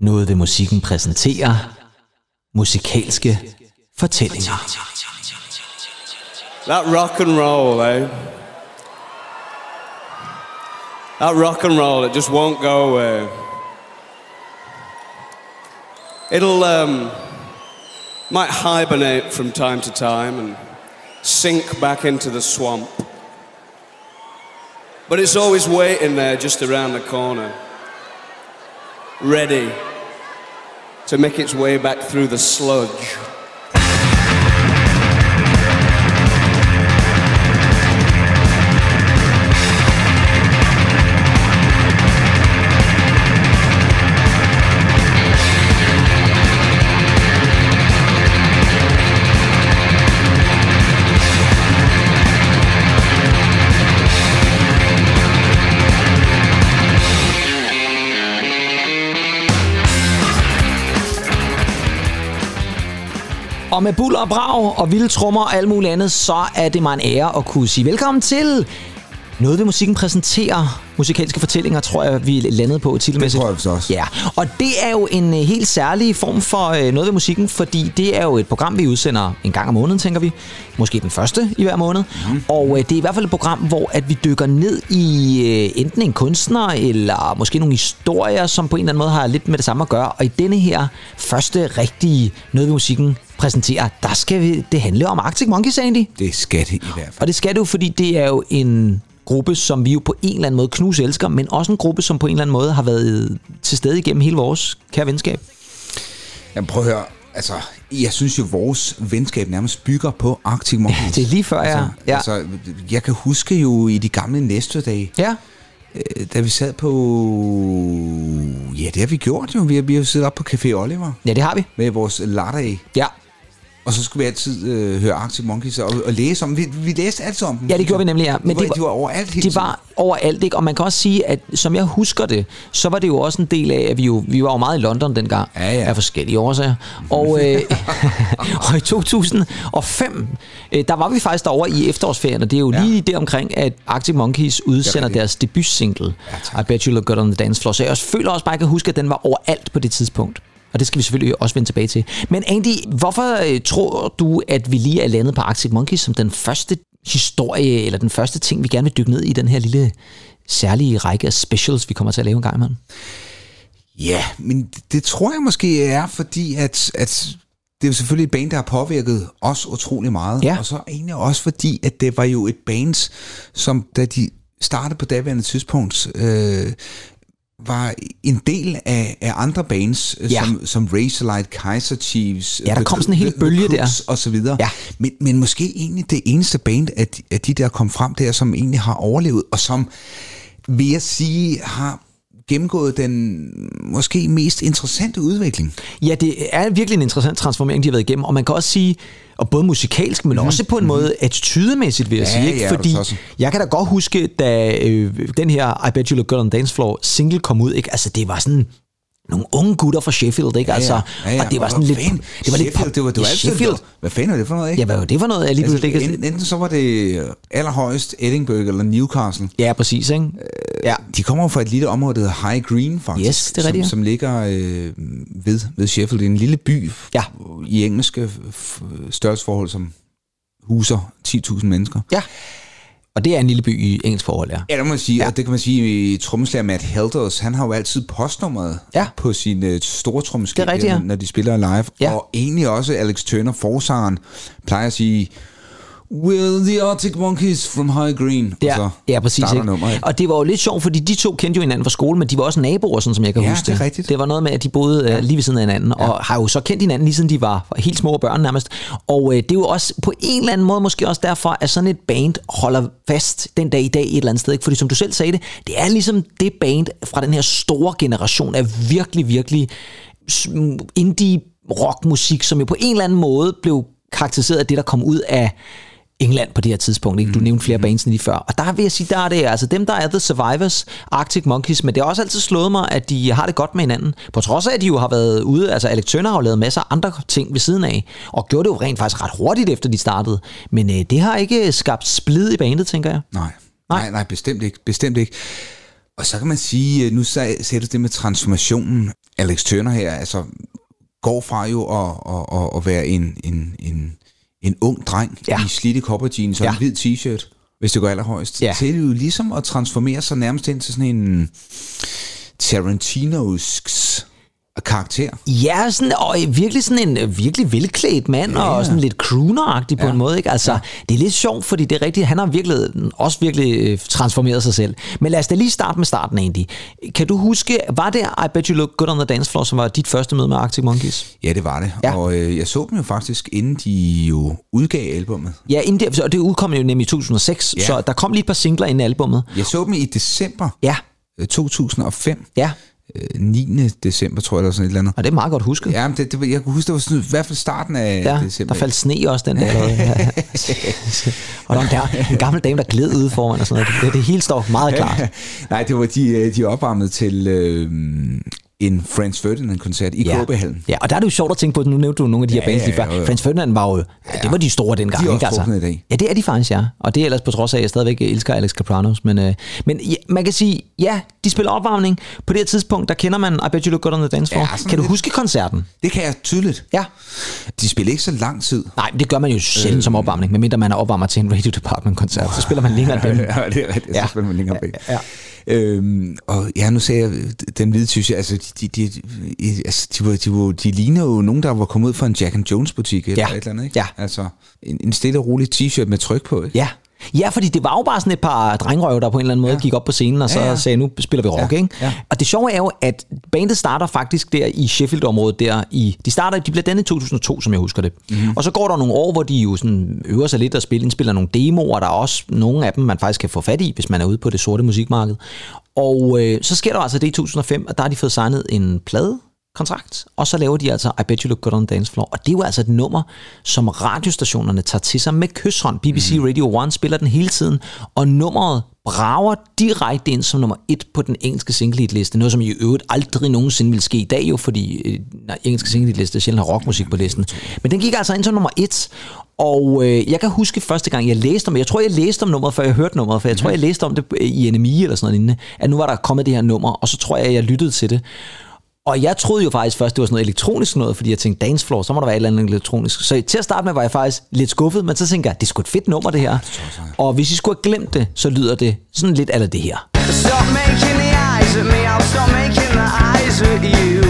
Noget ved musikken præsenterer musikalske fortællinger. That rock and roll, eh? That rock and roll, it just won't go away. It'll um, might hibernate from time to time and sink back into the swamp. But it's always waiting there just around the corner, ready to make its way back through the sludge. Og med buller og brag og vilde trommer og alt muligt andet, så er det mig en ære at kunne sige velkommen til noget ved musikken præsenterer musikalske fortællinger, tror jeg, vi er landet på titelmæssigt. Det tror jeg også. Ja, og det er jo en øh, helt særlig form for øh, noget ved musikken, fordi det er jo et program, vi udsender en gang om måneden, tænker vi. Måske den første i hver måned. Mm. Og øh, det er i hvert fald et program, hvor at vi dykker ned i enten en kunstner, eller måske nogle historier, som på en eller anden måde har lidt med det samme at gøre. Og i denne her første rigtige noget ved musikken præsenterer, der skal vi, det handle om Arctic Monkeys, Andy. Det skal det i hvert fald. Og det skal det jo, fordi det er jo en gruppe, som vi jo på en eller anden måde knus elsker, men også en gruppe, som på en eller anden måde har været til stede igennem hele vores kære venskab. Jamen prøv at høre, altså, jeg synes jo, vores venskab nærmest bygger på Arctic Monkeys. Det er lige før, ja. Altså, ja. altså, jeg kan huske jo i de gamle næste dage, ja. øh, da vi sad på... Ja, det har vi gjort jo. Vi har, vi har siddet op på Café Oliver ja, det har vi. med vores latte Ja. Og så skulle vi altid øh, høre Arctic Monkeys og, og læse om dem. Vi, vi læste altid om dem. Ja, det gjorde vi nemlig, ja. Men de var, de var overalt hele De var overalt, ikke? Og man kan også sige, at som jeg husker det, så var det jo også en del af, at vi jo vi var jo meget i London dengang. Ja, ja. Af forskellige årsager. Og, øh, og i 2005, øh, der var vi faktisk derovre i efterårsferien, og det er jo Ja. lige der omkring, at Arctic Monkeys udsender deres debutsingle, tak. I Bet You Look Good on the Dance Floor. Så jeg også føler også bare, at jeg kan huske, at den var overalt på det tidspunkt. Og det skal vi selvfølgelig også vende tilbage til. Men Andy, hvorfor øh, tror du, at vi lige er landet på Arctic Monkeys som den første historie, eller den første ting, vi gerne vil dykke ned i den her lille særlige række af specials, vi kommer til at lave en gang imellem? Ja, men det, det tror jeg måske er, fordi at, at det er jo selvfølgelig et band, der har påvirket os utrolig meget. Ja. Og så egentlig også fordi, at det var jo et band, som da de startede på daværende tidspunkt, øh, var en del af, af andre bands, Ja. ja. som, som Razorlight, Kaiser Chiefs, Ja, der kom sådan en hel bølge der. og så videre. Ja. Men, men måske egentlig det eneste band af, de- af de, der kom frem der, som egentlig har overlevet, og som, vil jeg sige, har gennemgået den måske mest interessante udvikling. Ja, det er virkelig en interessant transformering, de har været igennem, og man kan også sige, og både musikalsk, men også på en måde attitudemæssigt, vil jeg Ja, sige. Ikke? ja, Fordi jeg kan da godt huske, da øh, den her I Bet You Look Good on Dance Floor single kom ud, ikke? altså det var sådan nogle unge gutter fra Sheffield, ikke? Altså, ja, ja. Og det var sådan lidt... fanden? Det var lidt Sheffield, det var, det var Ja, Sheffield. Hvad fanden er det for noget, ikke? Ja, hvad var det for noget? Pludselig altså, ikke... enten, enten så var det allerhøjst Edinburgh eller Newcastle. Ja, præcis, ikke? Ja. De kommer fra et lille område, der hedder High Green, faktisk. Yes, det er rigtigt, ja. som, som ligger øh, ved, ved Sheffield. Det er en lille by Ja. i engelske størrelsesforhold, som huser 10.000 mennesker. Ja. Og det er en lille by i engelsk forhold, ja. Ja, det må man sige, Ja. og det kan man sige, trommeslager Matt Helders, han har jo altid postnummeret Ja. på sin uh, store trommeskib, ja. når de spiller live. Ja. Og egentlig også Alex Turner, forsangeren, plejer at sige, Will the Arctic Monkeys from High Green. Ja, og så ja præcis. Ikke? nummeret, ikke? Og det var jo lidt sjovt, fordi de to kendte jo hinanden fra skole, men de var også naboer, sådan som jeg kan Ja, huske det er rigtigt. Det var noget med, at de boede ja. lige ved siden af hinanden, ja. og har jo så kendt hinanden, lige siden de var helt små børn nærmest. Og øh, det er jo også på en eller anden måde måske også derfor, at sådan et band holder fast den dag i dag et eller andet sted. Ikke? Fordi som du selv sagde det, det er ligesom det band fra den her store generation af virkelig, virkelig indie rockmusik, som jo på en eller anden måde blev karakteriseret af det, der kom ud af England på det her tidspunkt. Ikke? Du nævnte flere bands end lige før. Og der vil jeg sige, der er det altså dem, der er The Survivors, Arctic Monkeys, men det har også altid slået mig, at de har det godt med hinanden. På trods af, at de jo har været ude, altså Alex Turner har jo lavet masser af andre ting ved siden af, og gjorde det jo rent faktisk ret hurtigt, efter de startede. Men øh, det har ikke skabt splid i bandet, tænker jeg. Nej. Nej. nej, nej, bestemt ikke. Bestemt ikke. Og så kan man sige, øh, nu sag- sagde du det med transformationen. Alex Turner her, altså går fra jo at, at, at, at være en, en, en, en ung dreng Ja. i slidte copper jeans og Ja. en hvid t-shirt, hvis det går allerhøjst, Ja. til jo ligesom at transformere sig nærmest ind til sådan en Tarantino's karakter. Ja, sådan, og virkelig sådan en øh, virkelig velklædt mand, ja. og sådan lidt crooner-agtig på Ja. en måde. Ikke? Altså, det er lidt sjovt, fordi det er rigtigt, han har virkelig, også virkelig øh, transformeret sig selv. Men lad os da lige starte med starten egentlig. Kan du huske, var det I Bet You Look Good on the Dance Floor, som var dit første møde med Arctic Monkeys? Ja, det var det. Ja. Ja. Og øh, jeg så dem jo faktisk, inden de jo udgav albummet. Ja, inden der, og det udkom jo nemlig i 2006, ja. Ja. så der kom lige et par singler ind i albummet. Jeg så dem i december Ja, øh, 2005. ja, Øh, 9. december, tror jeg, eller sådan et eller andet. og det er meget godt husket. Ja, men det, det, jeg kunne huske, det var sådan, i hvert fald starten af Ja, december. der faldt sne også den der. Ja. og der var en gammel dame, der gled ude foran og sådan noget. Det, det hele står meget klart. Nej, det var de, øh, de opvarmede til øh, en Franz Ferdinand-koncert i Ja. KB-hallen. ja, og der er det jo sjovt at tænke på, nu nævnte du nogle af de her Ja, bands lige ja, før. jo, jo. Franz Ferdinand var jo, ja, det var de store dengang. De er ikke, druknet i dag. Ja, det er de faktisk, ja. Og det er ellers på trods af, at jeg stadigvæk elsker Alex Capranos. Men, øh, men ja, man kan sige, ja, de spiller opvarmning. På det her tidspunkt, der kender man I Bet You Look Good on the Dance Floor. Ja, kan du huske koncerten? Det kan jeg tydeligt. Ja. De spiller ikke så lang tid. Nej, det gør man jo sjældent Øh. som opvarmning, medmindre man er opvarmer til en Radio Department-koncert. Så spiller man længere dem. Ja, det er rigtigt. Ja. Ja. Så spiller man længere væk. Ja. Øhm, og ja, nu sagde jeg, den hvide tysk, altså, de, de, de, altså de, var, de, var, de ligner jo nogen, der var kommet ud fra en Jack and Jones butik eller Ja. et eller andet, ikke? Ja. Altså, en, en stille og rolig t-shirt med tryk på, ikke? Ja. Ja, fordi det var jo bare sådan et par drengrøve, der på en eller anden måde ja. gik op på scenen, og så ja, Ja, sagde, nu spiller vi rock, Ja, ikke? ja. Og det sjove er jo, at bandet starter faktisk der i Sheffield-området der i... De starter, de bliver dannet i 2002, som jeg husker det. Mm-hmm. Og så går der nogle år, hvor de jo sådan øver sig lidt og spiller, indspiller nogle demoer, der er også nogle af dem, man faktisk kan få fat i, hvis man er ude på det sorte musikmarked. Og øh, så sker der altså det i 2005, at der har de fået signet en plade, kontrakt, og så laver de altså I Bet You Look Good on Dance Floor. Og det er jo altså et nummer, som radiostationerne tager til sig med kysshånd. BBC mm. Radio 1 spiller den hele tiden, og nummeret brager direkte ind som nummer et på den engelske singlehitliste. Noget, som i øvrigt aldrig nogensinde vil ske i dag jo, fordi øh, nej, engelske singlehitliste sjældent har rockmusik på listen. Men den gik altså ind som nummer et, og øh, jeg kan huske første gang, jeg læste om Jeg tror, jeg læste om nummeret, før jeg hørte nummeret, for jeg tror, jeg læste om det i NMI eller sådan noget lignende, at nu var der kommet det her nummer, og så tror jeg, jeg lyttede til det. Og jeg troede jo faktisk først, det var sådan noget elektronisk noget, fordi jeg tænkte, dancefloor, så må der være et eller andet elektronisk. Så til at starte med var jeg faktisk lidt skuffet, men så tænkte jeg, det er sgu et fedt nummer det her. Og hvis I skulle have glemt det, så lyder det sådan lidt af det her. Stop making the eyes at me, I'll stop making the eyes at you.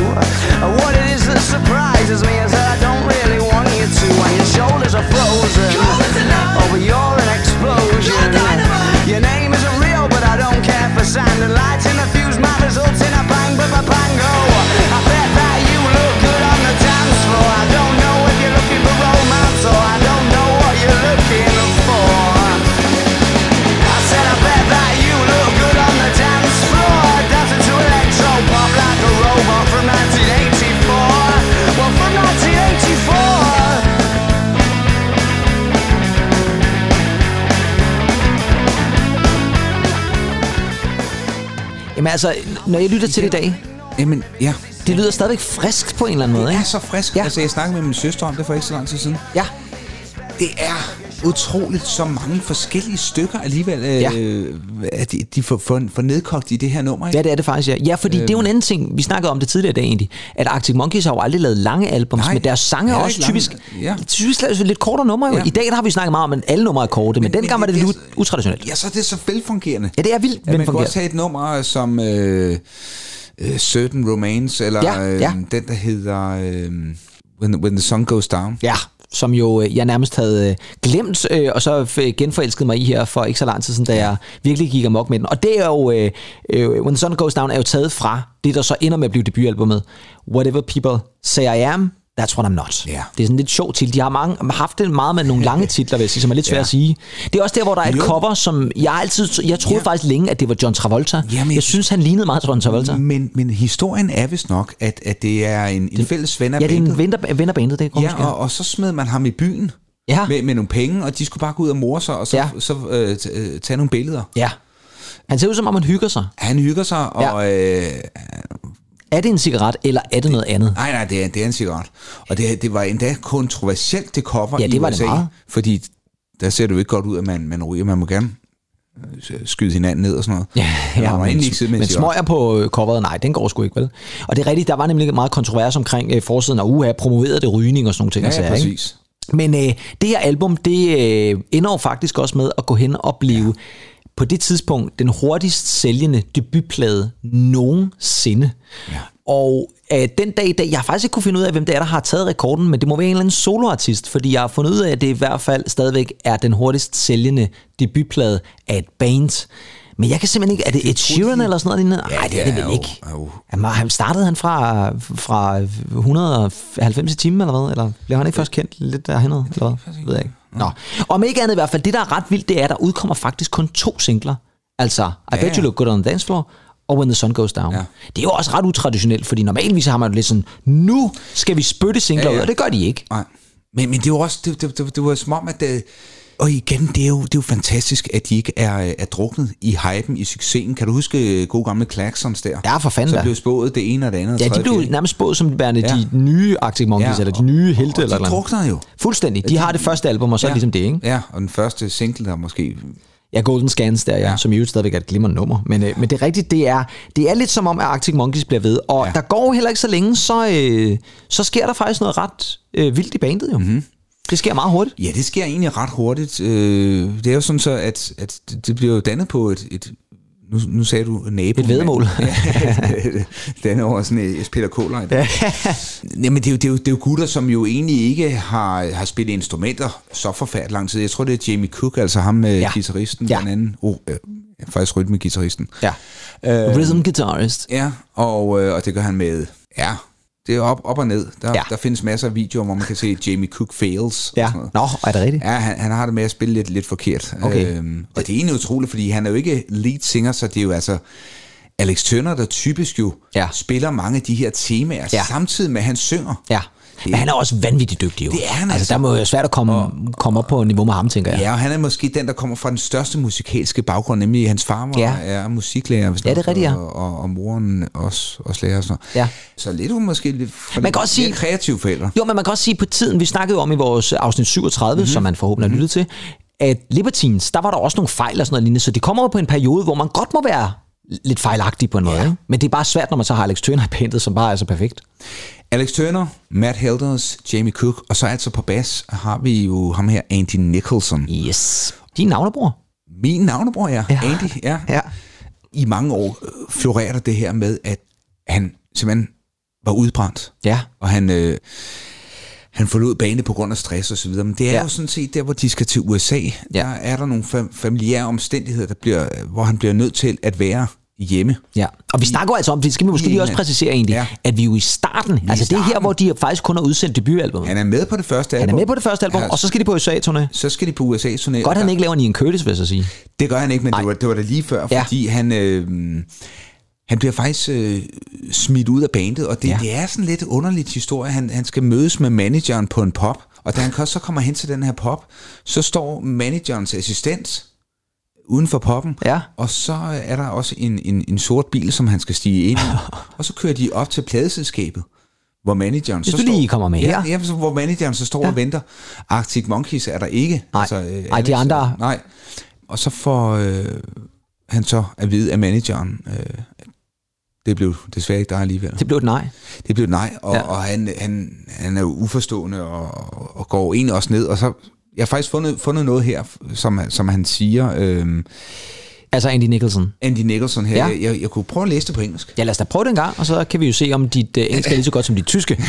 What it is that surprises me is that I don't really want you to. When your shoulders are frozen, oh, but altså, når jeg lytter til det i dag, Jamen, ja. det lyder stadigvæk frisk på en eller anden måde, Det ikke? er så frisk. Ja. Altså, jeg snakkede med min søster om det for ikke så lang tid siden. Ja, Det er utroligt så mange forskellige stykker alligevel, Ja. øh, at de, de får, får, får nedkogt i det her nummer. Ikke? ja, det er det faktisk, ja. Ja, fordi øhm. det er jo en anden ting, vi snakkede om det tidligere i dag egentlig, at Arctic Monkeys har jo aldrig lavet lange albums, Nej, men deres sange er også lange. typisk, Ja. typisk lidt kortere numre jo. Ja. I dag der har vi snakket meget om, at alle numre er korte, men, men dengang var det, lidt utraditionelt. Ja, så er det så velfungerende. Ja, det er vildt Ja, man kan velfungerende. også have et nummer som øh, øh, Certain Romance, eller Ja, øh, ja. den, der hedder øh, when, when the Sun Goes Down. Ja, som jo øh, jeg nærmest havde øh, glemt, øh, og så genforelskede mig i her for ikke så lang tid siden, da jeg virkelig gik amok med den. Og det er jo, øh, øh, When the Sun Goes Down er jo taget fra det, der så ender med at blive debutalbummet. Whatever People Say I Am, That's What I'm Not. Ja. Det er sådan lidt sjovt til. De har mange, haft det meget med nogle lange titler, vil jeg sige, som er lidt svært Ja. at sige. Det er også der, hvor der er et Jo. cover, som jeg altid, jeg troede Ja. faktisk længe, at det var John Travolta. Jamen, jeg synes, han lignede meget John Travolta. Men, men historien er vist nok, at, at det er en, en fælles ven af Ja, det er bandet. en venner, vennerbandet, det er Ja, og, og så smed man ham i byen Ja. med, med nogle penge, og de skulle bare gå ud og more sig, og så, Ja. så øh, t- øh, tage nogle billeder. ja. Han ser ud som om, han hygger sig. Han hygger sig, og øh, Er det en cigaret, eller er det noget andet? nej, nej, det er, det er en cigaret. Og det, det var endda kontroversielt, det cover Ja, det i var det USA, meget. fordi der ser det jo ikke godt ud, at man, man ryger. Man må gerne skyde hinanden ned og sådan noget. Ja, ja var men, ikke men smøger på øh, coveret, nej, den går sgu ikke, vel? Og det er rigtigt, der var nemlig meget kontrovers omkring øh, forsiden, og uha, promoverede det rygning og sådan nogle ting. Ja, og ja, sager, ikke? præcis. Men øh, det her album, det øh, ender faktisk også med at gå hen og blive ja. På det tidspunkt den hurtigst sælgende debutplade nogensinde. Ja. Og øh, den dag i dag, jeg har faktisk ikke kunne finde ud af, hvem det er, der har taget rekorden, men det må være en eller anden soloartist, fordi jeg har fundet ud af, at det i hvert fald stadigvæk er den hurtigst sælgende debutplade af et band. Men jeg kan simpelthen ikke... Er det Ed Sheeran eller sådan noget? Nej, det er det vel jo, ikke. jo. Han startede han fra, fra 190 i timen, eller hvad? Eller blev han ikke først kendt lidt derhen, eller hvad? Det ved jeg ikke. Nå. Om ikke andet i hvert fald, det der er ret vildt, det er, at der udkommer faktisk kun to singler. Altså, I Ja, Bet You. Look Good on the Dance Floor, og When the Sun Goes Down. Ja. Det er jo også ret utraditionelt, fordi normalvis har man jo lidt sådan, nu skal vi spytte singler Ja, ja, ud, og det gør de ikke. Nej. Men, men det jo også, det, det, det, det var som om, at det, og igen, det er, jo, det er jo fantastisk, at de ikke er, er druknet i hypen, i succesen. Kan du huske øh, gode gamle Klaxons der? Ja, for fanden Så blev spået det ene og det andet. og Ja, de blev nærmest spået som værende Ja. de nye Arctic Monkeys, Ja, eller de nye helte, og eller de drukner jo. Fuldstændig. De har det første album, og så er det ligesom det, ikke? Ja, og den første single, der måske... Ja, Golden Scans der, ja, ja. Ja. som i øvrigt stadigvæk er et glimrende nummer. Men, øh, men det er rigtigt, det er, det er lidt som om, at Arctic Monkeys bliver ved. Og ja. Ja. der går heller ikke så længe, så, øh, så sker der faktisk noget ret øh, vildt i bandet jo. Mm-hmm. Det sker meget hurtigt. Ja, det sker egentlig ret hurtigt. Øh, det er jo sådan så, at, at det- bliver jo dannet på et... et nu, nu sagde du nabo. Et væddemål. Ja, dannet over sådan et Peter Kohler. Ja. Jamen, det er, jo, det, er jo, det er jo gutter, som jo egentlig ikke har, har spillet instrumenter så forfærdeligt lang tid. Jeg tror, det er Jamie Cook, altså ham med Ja. guitaristen, Ja. blandt andet. Oh, øh, faktisk rytme-guitaristen. Ja. Øh, Rhythm guitarist. Ja, og, øh, og det gør han med... Ja, det er op, op og ned. Der, Ja. der findes masser af videoer, hvor man kan se Jamie Cook fails. Ja. Og sådan noget. Nå, er det rigtigt? Ja, han, han har det med at spille lidt, lidt forkert. Okay. Øhm, og det er egentlig utroligt, fordi han er jo ikke lead singer, så det er jo altså Alex Turner, der typisk jo Ja. spiller mange af de her temaer, ja. samtidig med, at han synger. Ja. Men han er også vanvittigt dygtig jo. Det er han altså. altså. Der må jo svært at komme, komme op på niveau med ham, tænker jeg. Ja, og han er måske den, der kommer fra den største musikalske baggrund, nemlig hans far var, Ja. er musiklærer, hvis Ja, det er rigtigt, ja. og, og, og moren også, også lærer og sådan noget. Ja. Så lidt hun måske lidt for Man kan også sige- kreative forældre. Jo, men man kan også sige på tiden, vi snakkede om i vores afsnit 37, mm-hmm. som man forhåbentlig har lyttet til, at Libertines, der var der også nogle fejl og sådan noget lignende, så det kommer jo på en periode, hvor man godt må være lidt fejlagtig på en måde. Ja. Men det er bare svært, når man så har Alex Turner i bandet, som bare er så perfekt. Alex Turner, Matt Helders, Jamie Cook, og så altså på bas har vi jo ham her, Andy Nicholson. Yes. Din navnebror. Min navnebror, ja. Ja. Andy, ja. Ja. I mange år øh, florerer der det her med, at han simpelthen var udbrændt. Ja. Og han, øh, han forlod banen på grund af stress og så videre. Men det er Ja. jo sådan set der, hvor de skal til USA. Ja. Der er der nogle fam- familiære omstændigheder, der bliver, hvor han bliver nødt til at være hjemme. Ja, og vi snakker jo altså om, det skal vi måske lige også præcisere egentlig, ja. At vi jo i starten, i altså det er her, starten. hvor de faktisk kun har udsendt debutalbum. Han er med på det første Han album. er med på det første album, Ja, og så skal de på USA-turné. så skal de på USA-turné. Godt, han ikke laver en Ian Curtis, vil jeg så sige. Det gør han ikke, men Nej. det var, det var da lige før, Ja. fordi han, øh, han bliver faktisk øh, smidt ud af bandet, og det, ja. det er sådan lidt underligt historie. Han, han skal mødes med manageren på en pop, og da han så kommer hen til den her pop, så står managerens assistent uden for poppen, Ja. og så er der også en, en, en sort bil, som han skal stige ind i, og så kører de op til pladeselskabet, hvor manageren Hvis så du lige kommer med ja, her. Ja, så, hvor manageren så står ja. og venter. Arctic Monkeys er der ikke. Altså, Nej. øh, Nej, de andre- Nej. Og så får øh, han så at vide af manageren, øh, det blev desværre ikke dig alligevel. Det blev et nej. Det blev et nej, og, Ja. ja. og han, han, han er jo uforstående og, og går egentlig også ned. Og så, jeg har faktisk fundet, fundet noget her, som, som han siger, øh, Altså Andy Nicholson. Andy Nicholson her. Ja. Jeg, jeg, jeg kunne prøve at læse det på engelsk. Ja, lad os da prøve det en gang, og så kan vi jo se, om dit uh, engelsk er lige så godt som dit tyske.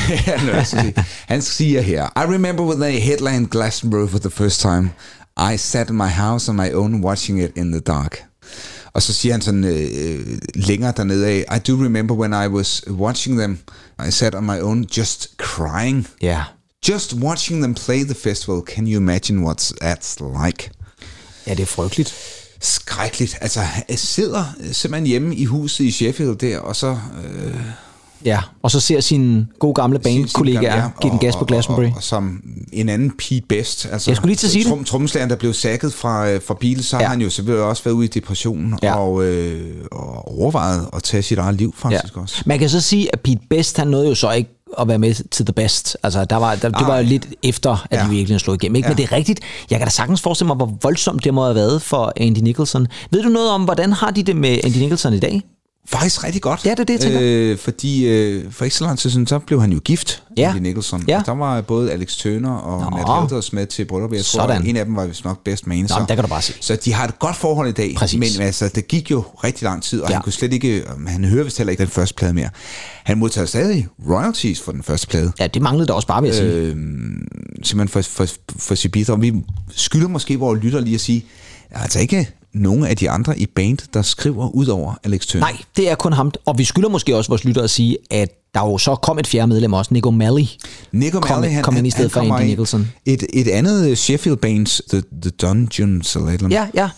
Han siger her, I remember when they headlined Glastonbury for the first time. I sat in my house on my own watching it in the dark. Og så siger han sådan øh, længere dernede af, I do remember when I was watching them, I sat on my own just crying. Ja. Just watching them play the festival, can you imagine what that's like? Ja, det er frygteligt. Skrækkeligt. Altså, jeg sidder simpelthen hjemme i huset i Sheffield der, og så... Øh, Ja, og så ser sine gode gamle bandkollegaer Ja, give den gas på og- Glastonbury. Og, og, og, som en anden Pete Best. Altså, Jeg skulle lige til at sige det. trum, Trommeslageren, der blev sækket fra, øh, fra Beatles, så Ja. har han jo selvfølgelig også været ude i depression Ja. og, øh, og overvejet at tage sit eget liv Ja. faktisk også. Man kan så sige, at Pete Best, han nåede jo så ikke at være med til The Best. Altså, der var, der, det var jo lidt efter, at Ja. de virkelig slog igennem. Ikke? Ja. Men det er rigtigt. Jeg kan da sagtens forestille mig, hvor voldsomt det må have været for Andy Nicholson. Ved du noget om, hvordan har de det med Andy Nicholson i dag? Faktisk rigtig godt. Ja, det er det, jeg tænker. Øh, fordi øh, for ikke så lang tid siden, så blev han jo gift, Ja. Andy Nicholson. Ja. Der var både Alex Turner og Nå. Matt Helders med til brylluppet. Jeg tror, Sådan. en af dem var vist nok best man. Nå, der kan du bare se. Så de har et godt forhold i dag. Præcis. Men altså, det gik jo rigtig lang tid, og Ja. han kunne slet ikke... Han hører vist heller ikke den første plade mere. Han modtager stadig royalties for den første plade. Ja, det manglede der også bare, vil jeg sige. Øh, simpelthen for, for, for sit bidrag. Vi skylder måske vores lytter lige at sige, altså ikke nogen af de andre i band, der skriver ud over Alex Turner. Nej, det er kun ham. Og vi skylder måske også vores lyttere at sige, at der jo så kom et fjerde medlem også, Nick O'Malley. Nick Kom- O'Malley, han, kom ind i han- stedet han for Andy. Nicholson. Et, et andet Sheffield bands, The, The Dungeons, eller et eller andet. Ja, ja.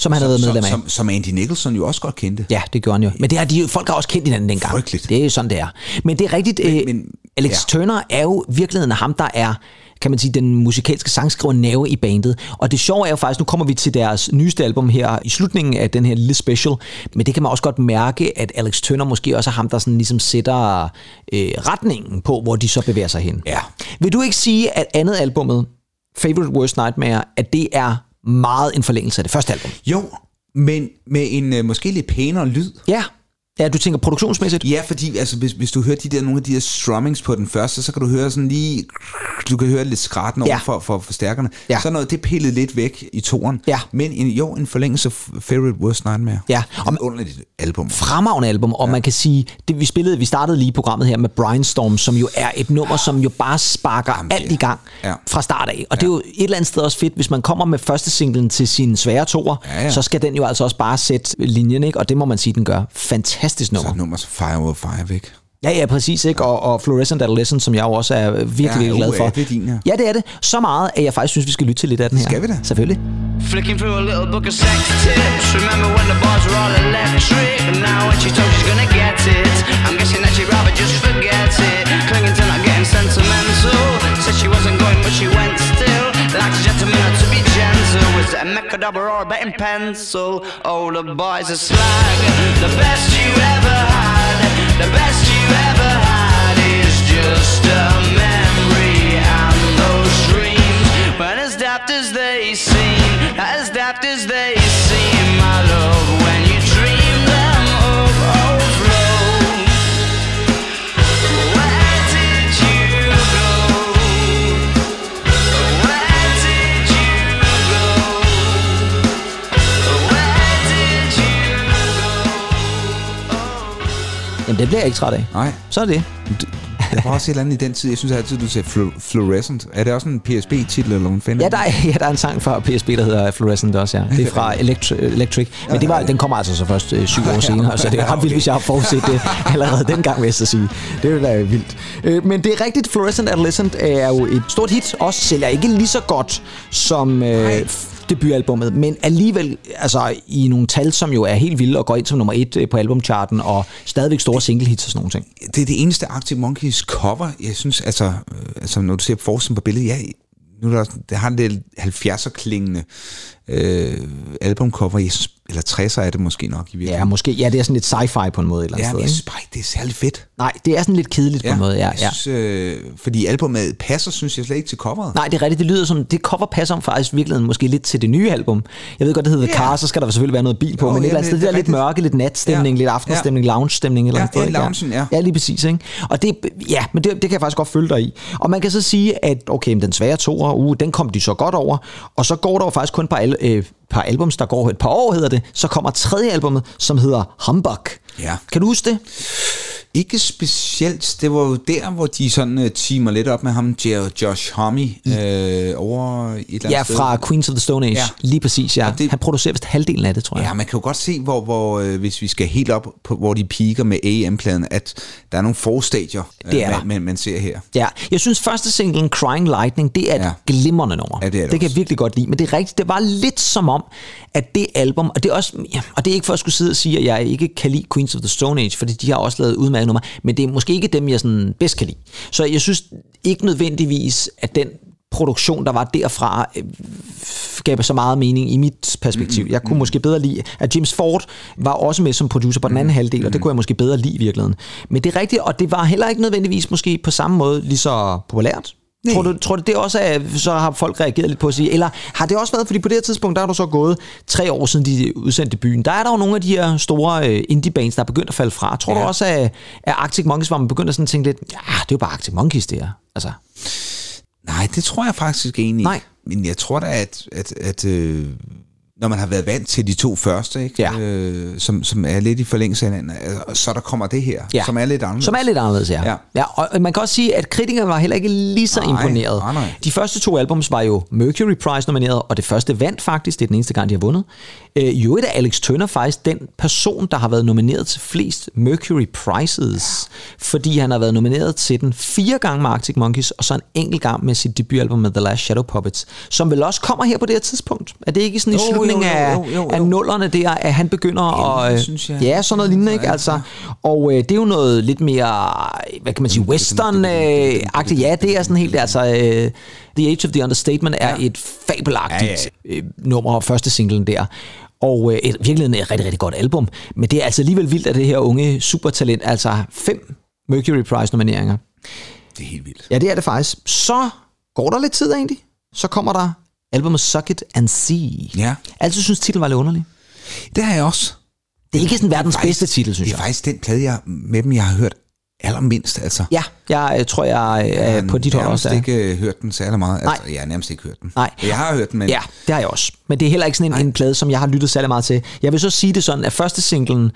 Som han havde været medlem af. som, som Andy Nicholson jo også godt kendte. Ja, det gjorde han jo. Men det har de, folk har også kendt hinanden dengang. Frygteligt. Det er jo sådan, det er. Men det er rigtigt. Men, men- Alex ja. Turner er jo virkeligheden ham, der er kan man sige, den musikalske sangskriver nerve i bandet. Og det sjove er jo faktisk, nu kommer vi til deres nyeste album her i slutningen af den her lille special, men det kan man også godt mærke, at Alex Turner måske også er ham, der sådan ligesom sætter øh, retningen på, hvor de så bevæger sig hen. Ja. Vil du ikke sige, at andet albummet, Favorite Worst Nightmare, at det er meget en forlængelse af det første album? Jo, men med en øh, måske lidt pænere lyd. Ja. Ja, du tænker produktionsmæssigt? Ja, fordi altså, hvis, hvis du hører de der, nogle af de der strummings på den første, så kan du høre sådan lige, du kan høre lidt skratten over Ja. for, for forstærkerne. Ja. Så noget, det pillede lidt væk i toren. Ja. Men en, jo, en forlængelse af Favorite Worst Nightmare. Ja. Og et underligt album. fremragende album, og ja. man kan sige, det vi spillede, vi startede lige programmet her med Brainstorm, som jo er et nummer, som jo bare sparker Jamen, alt det- i gang ja. fra start af. Og det er jo et eller andet sted også fedt, hvis man kommer med første singlen til sin svære toer, Ja, ja. så skal den jo altså også bare sætte linjen, ikke? og det må man sige, den gør. Fantastisk Så nummer. et nummer som Fire Over Fire, ikke? Ja, ja, præcis, ikke? Og, og Fluorescent Adolescent, som jeg jo også er virkelig, Ja, virkelig glad for. ja, det er din, ja. ja, det er det. Så meget, at jeg faktisk synes, vi skal lytte til lidt af den her. Skal vi da? Selvfølgelig. Flicking through a little book of sex tips. Remember when the bars were all electric? And now when she told she's gonna get it, I'm guessing that she'd rather just forget it. Clinging to not getting sentimental. Said she wasn't going, but she went still. Like a gentleman to be gentle. It a mechadabra or a betting pencil? Oh, the boys are slag. The best you ever had, the best you ever had is just a memory. And those dreams, when as daft as they det bliver jeg ikke træt af. Nej. Så er det. Der var også et eller andet i den tid. Jeg synes altid, du sagde flu- Fluorescent. Er det også en PSB-titel, eller hvad fanden? Ja, der er, ja, der er en sang fra PSB, der hedder Fluorescent også, ja. Det er fra Electri- Electric. Men det var, den kommer altså så først øh, syv år senere, så det er ret vildt, hvis jeg har forudset det allerede dengang, vil jeg så sige. Det vil være vildt. Øh, Men det er rigtigt, Fluorescent Adolescent er jo et stort hit. Også sælger ikke lige så godt som øh, debutalbummet, men alligevel altså, i nogle tal, som jo er helt vilde og går ind som nummer et øh, på albumcharten, og stadigvæk store single-hits og sådan nogle ting. det er det eneste Arctic Monkeys cover, jeg synes, altså, øh, altså når du ser forsiden på billedet, ja, nu er der, det har en 70'er-klingende øh, albumcover, jeg synes, eller 60'er er det måske nok i virkeligheden. Ja, måske. Ja, det er sådan lidt sci-fi på en måde eller ja sted. men jeg synes bare ikke, det er særlig fedt. Nej, det er sådan lidt kedeligt på en måde, ja. jeg ja. synes, øh, fordi albumet passer, synes jeg slet ikke til coveret. Nej, det er rigtigt. Det lyder som, det cover passer om faktisk virkeligheden måske lidt til det nye album. Jeg ved godt, det hedder Ja. Car, så skal der selvfølgelig være noget bil på, Jo, men et ja, eller andet sted, det det er er lidt rigtigt. mørke, lidt natstemning, Ja. lidt aftenstemning, lounge-stemning. Eller Ja, noget, ja, ikke? loungen, ja. Ja, lige præcis. Ikke? Og det, ja, men det, det kan jeg faktisk godt følge dig i. Og man kan så sige, at okay, men den svære toer, uh, den kom de så godt over, og så går der jo faktisk kun et par, al- øh, par albums, der går et par år, hedder det. Så kommer tredje albumet, som hedder Humbug. Ja. Kan du huske det? Ikke specielt. Det var jo der, hvor de sådan uh, teamer lidt op med ham, Jo- Josh Homme, øh, over et eller andet Ja, sted. fra Queens of the Stone Age. Ja. Lige præcis, ja. Og det- Han producerer vist halvdelen af det, tror jeg. Ja, man kan jo godt se, hvor, hvor øh, hvis vi skal helt op på, hvor de piker med AM-pladen, at der er nogle forstadier, øh, Det er der. man, man, man ser her. Ja, jeg synes første singlen, Crying Lightning, det er et ja. Glimrende nummer. Ja, det er det det kan jeg virkelig godt lide. Men det er rigtigt, det var lidt som om, at det album, og det er også, ja, og det er ikke for at skulle sidde og sige, at jeg ikke kan lide Queens of the Stone Age, fordi de har også lavet udmærket nummer, men det er måske ikke dem, jeg sådan bedst kan lide. Så jeg synes ikke nødvendigvis, at den produktion, der var derfra, øh, gav så meget mening i mit perspektiv. Jeg kunne måske bedre lide, at James Ford var også med som producer på den anden halvdel, og det kunne jeg måske bedre lide i virkeligheden. Men det er rigtigt, og det var heller ikke nødvendigvis måske på samme måde lige så populært. Nej. Tror du, tror du det også er, så har folk reageret lidt på at sige, eller har det også været, fordi på det her tidspunkt, der er du så gået tre år siden de udsendte byen, der er der jo nogle af de her store øh, indie bands, der er begyndt at falde fra. Tror ja. Du også, at, at Arctic Monkeys var man begyndt at sådan tænke lidt, ja, det er jo bare Arctic Monkeys, det her. Altså, Nej, det tror jeg faktisk egentlig Nej. Men jeg tror da, at, at, at øh, når man har været vant til de to første, ikke? Ja. Øh, som, som er lidt i forlængelse af hinanden, øh, så der kommer det her, Ja. som er lidt anderledes. Som er lidt anderledes, ja. Ja. ja og man kan også sige, at kritikerne var heller ikke lige så Nej, imponeret. nej, nej. De første to albums var jo Mercury Prize nomineret, og det første vandt faktisk. Det er den eneste gang, de har vundet. Øh, jo, er Alex Turner faktisk den person, der har været nomineret til flest Mercury Prizes, fordi han har været nomineret til den fire gange med Arctic Monkeys, og så en enkelt gang med sit debutalbum med The Last Shadow Puppets, som vel også kommer her på det her tidspunkt. Er det ikke sådan i jo, slutningen jo, af, jo, jo, jo. af nullerne der, at han begynder Jamen, at... øh, synes jeg. Ja, sådan noget lignende, ikke? Ja, Altså, og øh, det er jo noget lidt mere, hvad kan man sige, western-agtigt. Ja, det er sådan helt, altså, øh, The Age of the Understatement er Ja. et fabelagtigt Ja, øh, nummer, første singlen der. Og øh, et, virkelig et rigtig, rigtig godt album. Men det er altså alligevel vildt, at det her unge supertalent, altså fem Mercury Prize-nomineringer. Det er helt vildt. Ja, det er det faktisk. Så går der lidt tid egentlig. Så kommer der albumet Suck It and See. Ja. Altid synes titlen var lidt underlig. Det har jeg også. Det er ikke sådan verdens Faktisk- bedste titel, synes Det er jeg. faktisk den plade, jeg, med dem, jeg har hørt allermindst. Altså. Ja, jeg øh, tror, jeg øh, er på dit hold også. er. ikke øh, hørt den særlig meget. Altså, Nej. jeg har nærmest ikke hørt den. Nej. Jeg har hørt den, men Ja, det har jeg også. Men det er heller ikke sådan en, en plade, som jeg har lyttet særlig meget til. Jeg vil så sige det sådan, at første singlen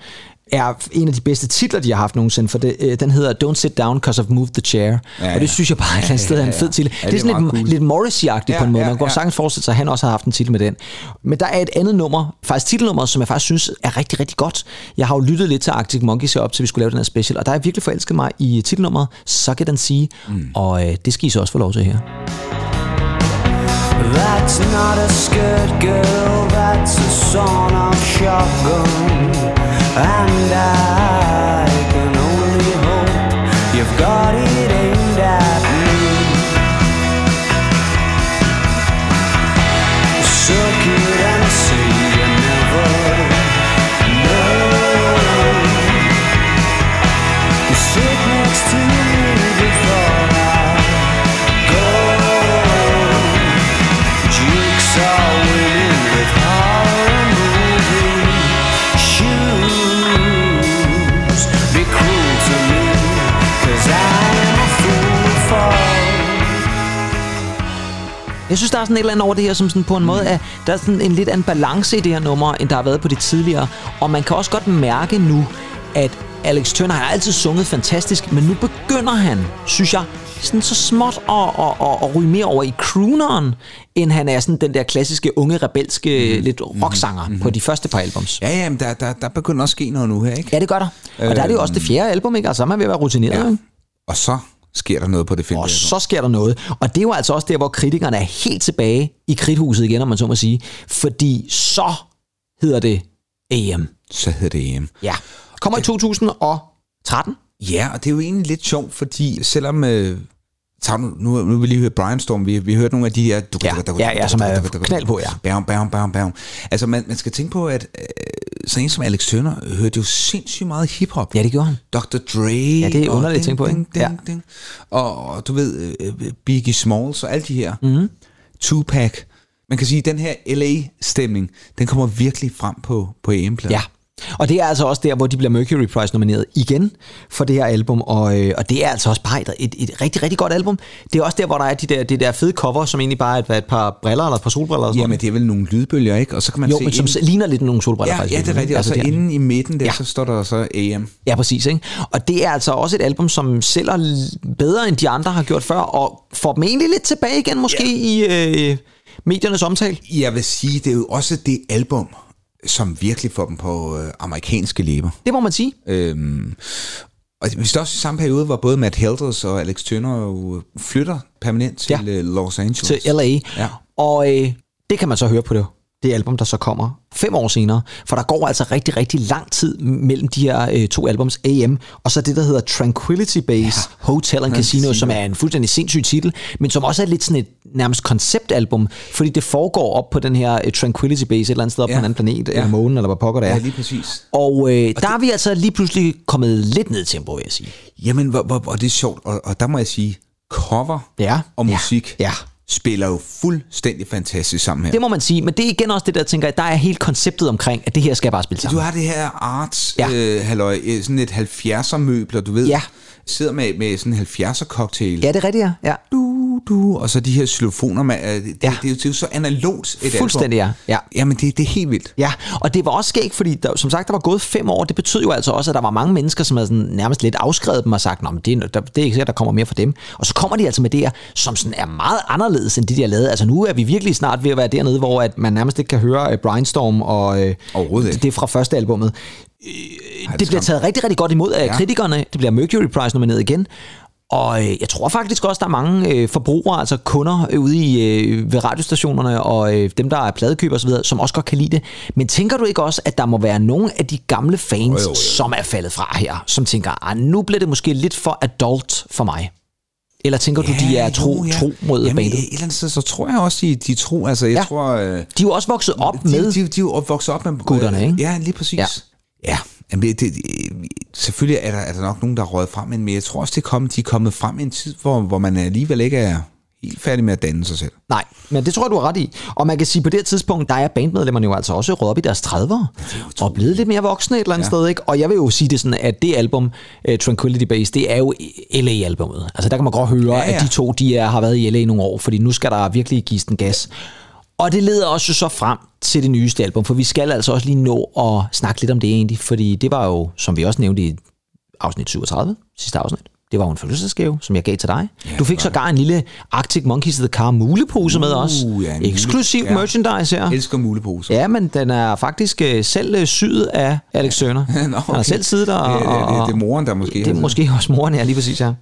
er en af de bedste titler, de har haft nogensinde, for det, øh, den hedder Don't Sit Down, Cause I've Moved the Chair. Ja, og det ja. synes jeg bare et eller andet sted er en fed titel. Ja, det er det er sådan lidt, cool. lidt Morrissey-agtigt Ja, på en måde. ja, Man kan ja. sagtens forestille sig, at han også har haft en titel med den. Men der er et andet nummer, faktisk titelnummer, som jeg faktisk synes er rigtig, rigtig godt. Jeg har jo lyttet lidt til Arctic Monkeys op til vi skulle lave den her special, og der er jeg virkelig forelsket mig i titelnummeret Suck It and See, mm. og øh, det skal I så også få lov til her. That's not a skirt girl, that's a sawn off shotgun. And Jeg synes, der er sådan et eller andet over det her, som sådan på en måde er, der er sådan en lidt anden balance i det her nummer, end der har været på det tidligere. Og man kan også godt mærke nu, at Alex Turner har altid sunget fantastisk, men nu begynder han, synes jeg, sådan så småt at, at, at, at ryge mere over i crooneren, end han er sådan den der klassiske, unge, rebelske, mm. lidt rocksanger mm. på de første par albums. Ja, ja, men der, der, der begynder at ske noget nu her, ikke? Ja, det gør der. Og der er det jo også det fjerde album, ikke? Altså, så er man ved at være rutineret, ja. Ja. Og så sker der noget på det femte Og så sker der noget. Og det er jo altså også der, hvor kritikerne er helt tilbage i kridthuset igen, om man så må sige. Fordi så hedder det AM. Så hedder det EM. Ja. Kommer i 2013. Ja, og det er jo egentlig lidt sjovt, fordi selvom... Øh, tag nu, nu, nu vil vi lige høre Brainstorm. Vi, vi hørt nogle af de her... Ja, ja, ja, som er knald på, ja. Bam, bam, bam, bam. Altså, man, man skal tænke på, at øh, så en som Alex Turner hørte jo sindssygt meget hiphop. Ja, det gjorde han. Dr. Dre. Ja, det er underligt at tænke på, ikke? ding, Ja. ding, ding. Og, du ved, øh, Biggie Smalls og alle de her. Mhm. Mm. Tupac. Man kan sige, at den her LA-stemning, den kommer virkelig frem på, på EM-pladen. Ja. Og det er altså også der, hvor de bliver Mercury Prize nomineret igen for det her album, og, øh, og det er altså også bare et, et, et rigtig, rigtig godt album. Det er også der, hvor der er de der, det der fede cover, som egentlig bare er et, et par briller eller et par solbriller. Eller sådan Jamen, det er vel nogle lydbølger, ikke? Og så kan man jo, se... men som ligner lidt nogle solbriller ja, faktisk. ja, det er rigtigt. Altså, og så inde i midten der, Ja. så står der så AM. Ja, præcis. Ikke? Og det er altså også et album, som sælger bedre, end de andre har gjort før, og får dem egentlig lidt tilbage igen, måske ja. i øh, mediernes omtale. Jeg vil sige, det er jo også det album, som virkelig får dem på øh, amerikanske læber. Det må man sige. Øhm, og vi står også i samme periode, hvor både Matt Helders og Alex Turner jo flytter permanent til Ja. ja. Los Angeles. Til LA. Ja. Og øh, det kan man så høre på det, det album, der så kommer fem år senere. For der går altså rigtig, rigtig lang tid mellem de her øh, to albums, AM, og så det, der hedder Tranquility Base ja. Hotel and Casino, Casino. som er en fuldstændig sindssyg titel, men som også er lidt sådan et nærmest konceptalbum, fordi det foregår op på den her uh, Tranquility Base et eller andet sted op ja. Ja. på en anden planet, ja. Ja. eller månen, eller hvad pokker det er. Ja, lige præcis. Og øh, der er vi altså lige pludselig kommet lidt ned i tempo, vil jeg sige. Jamen, hvor, hvor, hvor det er sjovt, og, og der må jeg sige, cover Ja. og Ja. musik Ja. Spiller jo fuldstændig fantastisk sammen her. Det må man sige, men det er igen også det der, tænker jeg, der er helt konceptet omkring, at det her skal jeg bare spille Du sammen. har det her arts, Ja. ja. øh, halløj, øh, sådan et 70'er møbler, du ved. Ja. Sidder med, med sådan en 70'er cocktail. Ja, det er rigtigt, ja. ja. Du, du, og så de her xylofoner, man, øh, det, Ja. ja. det, er jo, det er jo så analogt et Fuldstændig, ja. album. ja. Jamen, det, det er helt vildt. Ja, og det var også skægt, fordi der, som sagt, der var gået fem år. Det betød jo altså også, at der var mange mennesker, som havde sådan nærmest lidt afskrevet dem og sagt, at det, er- der, det er ikke sikkert, der kommer mere fra dem. Og så kommer de altså med det her, som sådan er meget anderledes end det, de har lavet. Altså nu er vi virkelig snart ved at være dernede, hvor at man nærmest ikke kan høre uh, Brainstorm og uh, Overhovedet ikke. det er fra første albummet. Ej, Det bliver taget rigtig, rigtig godt imod af ja. Ja. kritikerne. Det bliver Mercury Prize nomineret igen. Og øh, jeg tror faktisk også, der er mange øh, forbrugere, altså kunder øh, ude i, øh, ved radiostationerne og øh, dem, der er pladekøber osv., som også godt kan lide det. Men tænker du ikke også, at der må være nogle af de gamle fans, Jo, jo, jo. som er faldet fra her, som tænker, ah, nu bliver det måske lidt for adult for mig? Eller tænker du, de er tro, jo, ja. tro mod Jamen, bandet? Et eller andet sted, så tror jeg også, de, de tror, altså jeg Ja. ja. tror... Øh, De er jo også vokset op de, med... De, de, de er jo vokset op med... Gutterne, ikke? Ja, lige præcis. Ja. Ja. ja. Jamen, det, det, selvfølgelig er der, er der nok nogen, der er røget frem, men jeg tror også, det er kommet, de er kommet frem i en tid, hvor, hvor man alligevel ikke er helt færdig med at danne sig selv. Nej, men det tror jeg, du har ret i. Og man kan sige, på det her tidspunkt, der er bandmedlemmerne jo altså også røget op i deres 30'ere. Og blevet lidt mere voksne et eller andet ja. Ja. sted. Ikke? Og jeg vil jo sige det sådan, at det album, uh, Tranquility Base, det er jo LA-albummet. Altså der kan man godt høre, ja, Ja, ja. ja. at de to de er, har været i LA i nogle år, fordi nu skal der virkelig gives den gas. Og det leder også så frem til det nyeste album, for vi skal altså også lige nå at snakke lidt om det egentlig, fordi det var jo, som vi også nævnte i afsnit 37, sidste afsnit, det var jo en fødselsdagsgave, som jeg gav til dig. Ja, du fik sågar en lille Arctic Monkeys The Car mulepose med os. ja, mule- Eksklusiv ja. merchandise her. Jeg elsker muleposer. Ja, men den er faktisk øh, selv øh, syet af Alex Sørner. Nå, Han har okay. selv siddet der. Og, det, det, det er moren, der måske... det er måske også moren, ja, lige præcis, ja.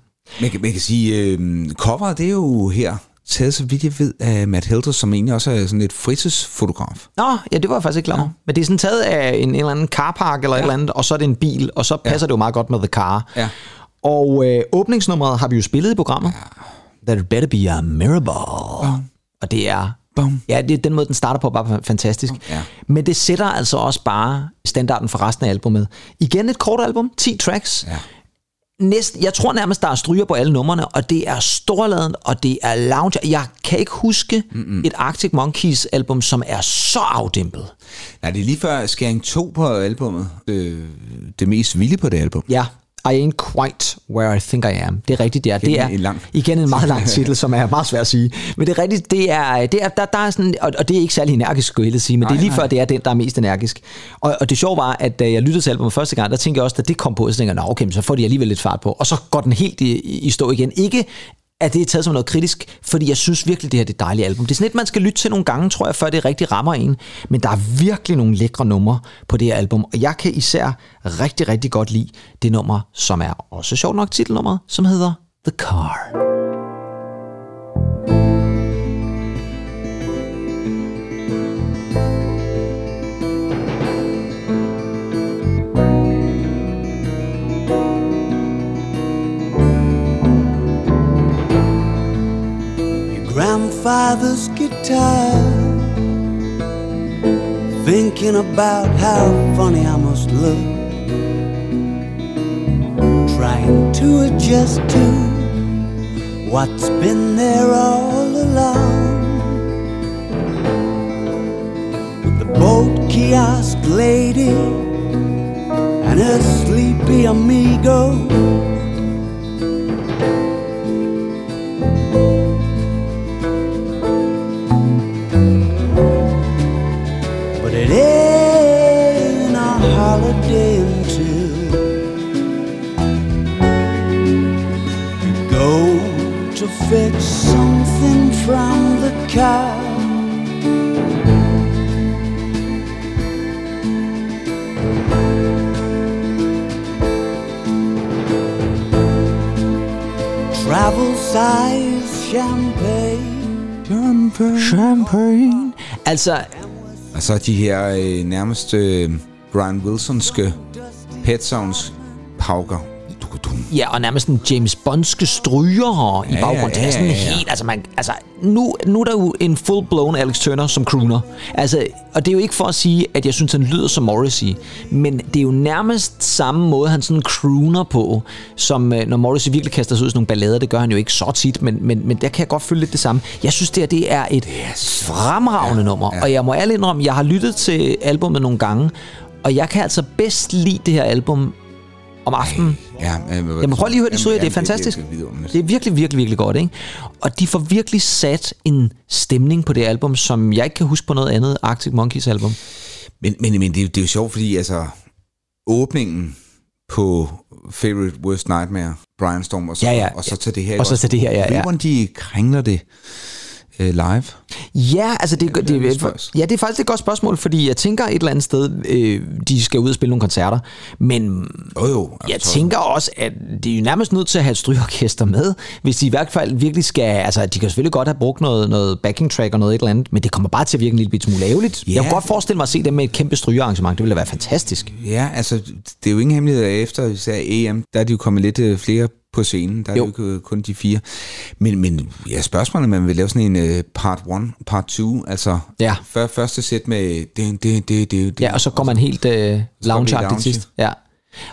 Man, kan- man kan sige, øh, coveret, det er jo her taget, så vidt jeg ved, af Matt Helter, som egentlig også er sådan et fritidsfotograf. Nå, ja, det var jeg faktisk ikke klar over. Men det er sådan taget af en, en eller anden carpark eller ja. et eller andet, og så er det en bil, og så passer ja. det jo meget godt med The Car. Ja. Og øh, åbningsnummeret har vi jo spillet i programmet. Ja. That better be a miracle. Ja. Og det er... Bum. Ja, det er den måde, den starter på, bare fantastisk. Ja. Men det sætter altså også bare standarden for resten af albumet. Igen et kort album, 10 tracks. Ja. Næst, jeg tror nærmest, der er stryger på alle numrene, og det er storladen, og det er lounge. Jeg kan ikke huske Mm-mm. et Arctic Monkeys album, som er så afdæmpet. Nej, det er lige før skæring 2 på albummet. Øh, det mest vilde på det album. Ja, I ain't quite where I think I am. Det er rigtigt, det er. Det Igen er en lang- igen en meget lang titel, som er meget svær at sige. Men det er rigtigt, det er, det er der, der er sådan, og, og det er ikke særlig energisk, skulle jeg sige, men nej, det er lige Nej, før, det er den, der er mest energisk. Og, og det sjove var, at da jeg lyttede til albumet første gang, der tænkte jeg også, at det kom på, så tænkte jeg, "Nå, okay, så får de alligevel lidt fart på. Og så går den helt i, i stå igen. Ikke at det er taget som noget kritisk, fordi jeg synes virkelig, det her det er et dejligt album. Det er sådan et, man skal lytte til nogle gange, tror jeg, før det rigtig rammer en. Men der er virkelig nogle lækre numre på det her album, og jeg kan især rigtig, rigtig godt lide det nummer, som er også sjovt nok titelnummeret, som hedder The Car. Thinking about how funny I must look. Trying to adjust to what's been there all along. With the boat kiosk lady and her sleepy amigo. Travel size champagne. Champagne. Altså, Og så de her øh, nærmest øh, Brian Wilsonske Pet Sounds pauker. Ja, og nærmest en James Bondske stryger i Ja, baggrunden. ja, det er sådan ja, ja. helt, altså, man, altså nu, nu er der jo en full-blown Alex Turner som crooner. Altså, og det er jo ikke for at sige, at jeg synes, han lyder som Morrissey, men det er jo nærmest samme måde, han sådan crooner på, som øh, når Morrissey virkelig kaster sig ud i sådan nogle ballader. Det gør han jo ikke så tit, men, men, men der kan jeg godt følge lidt det samme. Jeg synes, det her det er et fremragende nummer, og jeg må ærligt indrømme, jeg har lyttet til albumet nogle gange, og jeg kan altså bedst lide det her album om aftenen. Ja, øh, Jamen prøv lige at høre det, Stryger, det er fantastisk. Det, det, det, er virkelig, virkelig, virkelig godt, ikke? Og de får virkelig sat en stemning på det album, som jeg ikke kan huske på noget andet Arctic Monkeys album. Men, men, men det, er det er jo sjovt, fordi altså, åbningen på Favorite Worst Nightmare, Brian Storm, og så, Ja, ja. og så til det her. Og så til det her, ja, ja. hvordan de kringler det øh, live? Ja, altså det, det, det ja, det er faktisk et godt spørgsmål, fordi jeg tænker et eller andet sted, øh, de skal ud og spille nogle koncerter, men Jo, jo. jeg altså, tænker også, at de er jo nærmest nødt til at have et strygeorkester med, hvis de i hvert fald virkelig skal, altså de kan selvfølgelig godt have brugt noget, noget backing track og noget et eller andet, men det kommer bare til at virke en lille bit smule ærgerligt. Ja. Jeg kunne godt forestille mig at se dem med et kæmpe strygearrangement, det ville da være fantastisk. Ja, altså, det er jo ingen hemmelighed, at efter især EM, der er de jo kommet lidt øh, flere på scenen. Der er Jo. jo ikke øh, kun de fire. Men, men ja, spørgsmålet er, man vil lave sådan en uh, part 1, part 2, altså Ja. før, første sæt med det, det, det, det, Ja, og så går man helt øh, lounge til sidst. Ja.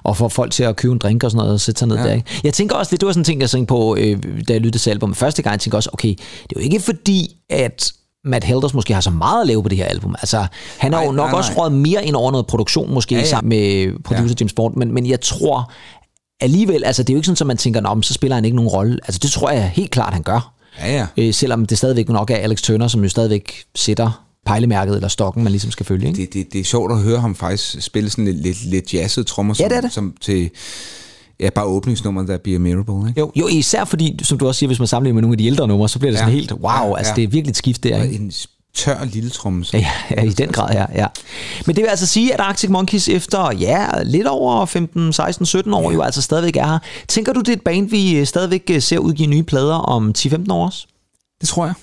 Og får folk til at købe en drink og sådan noget, og sætte sig ned ja. Der. Ikke? Jeg tænker også det var sådan en ting, jeg tænkte på, øh, da jeg lyttede til albumet første gang. Jeg tænkte også, okay, det er jo ikke fordi, at Matt Helders måske har så meget at lave på det her album. Altså, han har jo nok nej, også nej. røget mere ind over noget produktion, måske ja, Ja, ja. ja. sammen med producer ja. James Bond, men, men jeg tror alligevel, altså det er jo ikke sådan, at man tænker, Nå, men så spiller han ikke nogen rolle. Altså det tror jeg helt klart, han gør. Ja, ja. Øh, selvom det stadigvæk nok er Alex Turner, som jo stadigvæk sætter pejlemærket eller stokken, man ligesom skal følge. Ikke? det, det, det er sjovt at høre ham faktisk spille sådan lidt, lidt, lidt jazzet trommer, Ja, som, det er det. som til ja, bare åbningsnummeret, der bliver Mirable, ikke? Jo, jo, især fordi, som du også siger, hvis man sammenligner med nogle af de ældre numre, så bliver det sådan Ja. helt, wow, Ja, altså ja. det er virkelig et skift der, ikke? en tør lille tromme. Ja, ja, i den grad, ja, ja. Men det vil altså sige, at Arctic Monkeys efter, ja, lidt over 15, 16, 17 år, ja. jo altså stadigvæk er her. Tænker du, det er et band, vi øh, stadigvæk øh, ser udgive nye plader om 10-15 år også? Det tror jeg.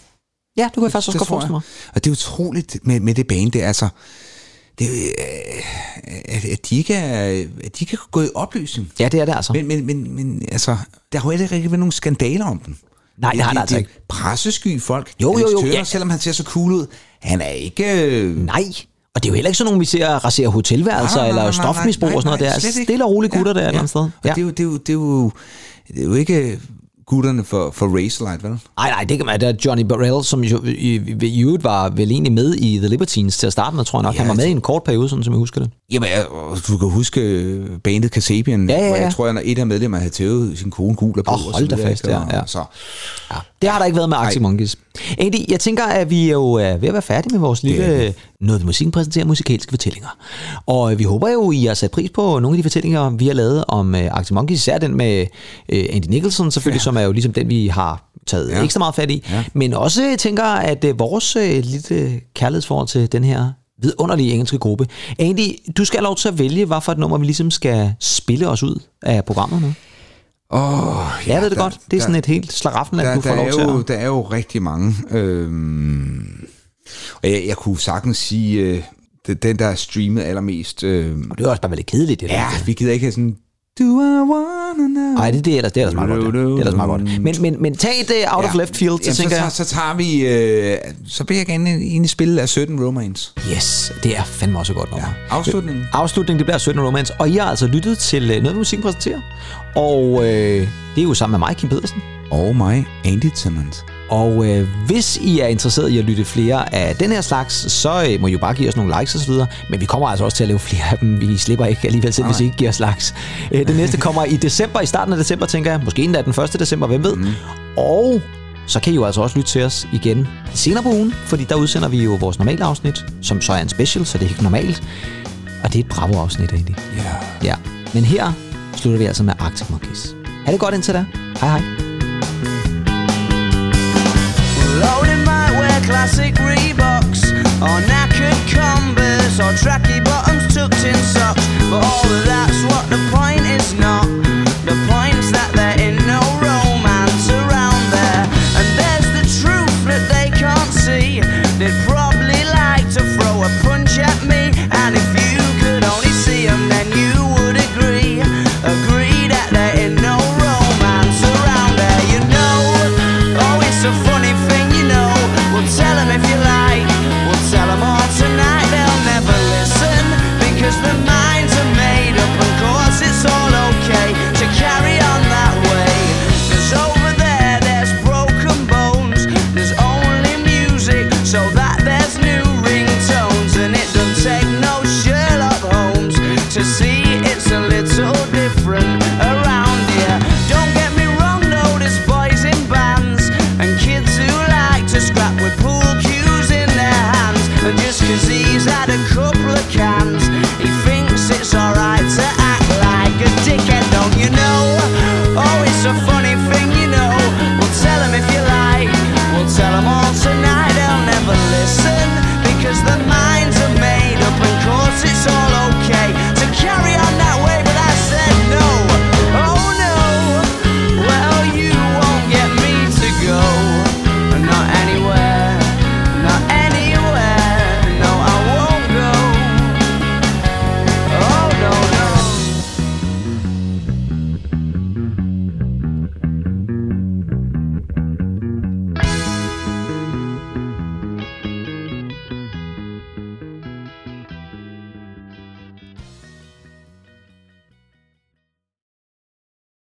Ja, det kunne jeg faktisk også det godt forestille mig. Og det er utroligt med, med det bane, det er altså... Det, øh, at, at, de ikke er, at de ikke er gået i opløsning. Ja, det er det altså. Men, men, men, men altså, der har jo ikke rigtig været nogen skandaler om den. Nej, det har der altså ikke. Pressesky folk. Jo, jo, jo, Turner, ja. Selvom han ser så cool ud, han er ikke... Øh, Nej, og det er jo heller ikke sådan nogen, vi ser rasere hotelværelser Nej, nej, eller nej, nej, stofmisbrug og sådan noget. Det er stille og rolige gutter der et eller andet sted. Og det, er jo, det, er jo, det, er jo, det er jo ikke gutterne for, for Razorlight, vel? Nej, nej, det kan man. Der er Johnny Burrell, som jo i, i, i var vel egentlig med i The Libertines til at starte med, tror jeg nok. Ja, Han var med i en kort periode, sådan som jeg husker det. Jamen, jeg, og du kan huske øh, bandet Kasabian, Ja, ja, hvor ja. jeg tror, at et af medlemmerne havde tævet sin kone gul og så hold da videre, fast, ikke? ja, Og ja. Så, Ja, det har der ikke været med Arctic. Monkeys. Egentlig, jeg tænker, at vi er jo er ved at være færdige med vores lille noget ved musikken præsenterer musikalske fortællinger. Og øh, vi håber jo, I har sat pris på nogle af de fortællinger, vi har lavet om uh, Arctic Monkeys. Især den med Andy Nicholson selvfølgelig, ja. som er jo ligesom den, vi har taget ja. Ekstra meget fat i. Ja. Men også øh, tænker, at vores lille kærlighedsforhold til den her vidunderlige engelske gruppe. Andy, du skal have lov til at vælge, hvad for et nummer vi ligesom skal spille os ud af programmet nu. Åh, Ja, jeg ved det der- godt. Det er der- sådan et helt slaraffenland, der, du får der, lov er til jo, at... der er jo rigtig mange. Øhm, og jeg, jeg kunne sagtens sige, øh, den der er streamet allermest. Øh, Det er også bare lidt kedeligt. Det der. ja, vi gider ikke have sådan... Do I wanna know? Nej, det, det er ellers, det er ellers meget godt. Det, det er ellers meget godt. Men, men, men tag det out ja. of left field, så Jamen, tænker så, jeg... så, så tager vi... Øh, så vil jeg gerne ind i spillet af 17 Romance. Yes, det er fandme også godt nummer. Ja. Afslutningen. Afslutningen, det bliver 17 Romance. Og I har altså lyttet til øh, noget, musik præsenterer. Og øh, det er jo sammen med mig, Kim Pedersen. Og mig, Andy Timmons. Og øh, hvis I er interesseret i at lytte flere af den her slags, så øh, må I jo bare give os nogle likes osv. Men vi kommer altså også til at lave flere af dem. Vi slipper ikke alligevel selv, hvis I ikke giver os likes. Øh, det næste kommer i december, i starten af december, tænker jeg. Måske endda den 1. december, hvem ved. Mm. Og så kan I jo altså også lytte til os igen senere på ugen, fordi der udsender vi jo vores normale afsnit, som så er en special, så det er ikke normalt. Og det er et bravo-afsnit egentlig. Ja. Ja, men her slutter vi altså med Arctic Monkeys. Ha' det godt indtil da. Hej hej. classic Reeboks or knackered Converse or tracky bottoms tucked in socks. But all of that's what the point is not.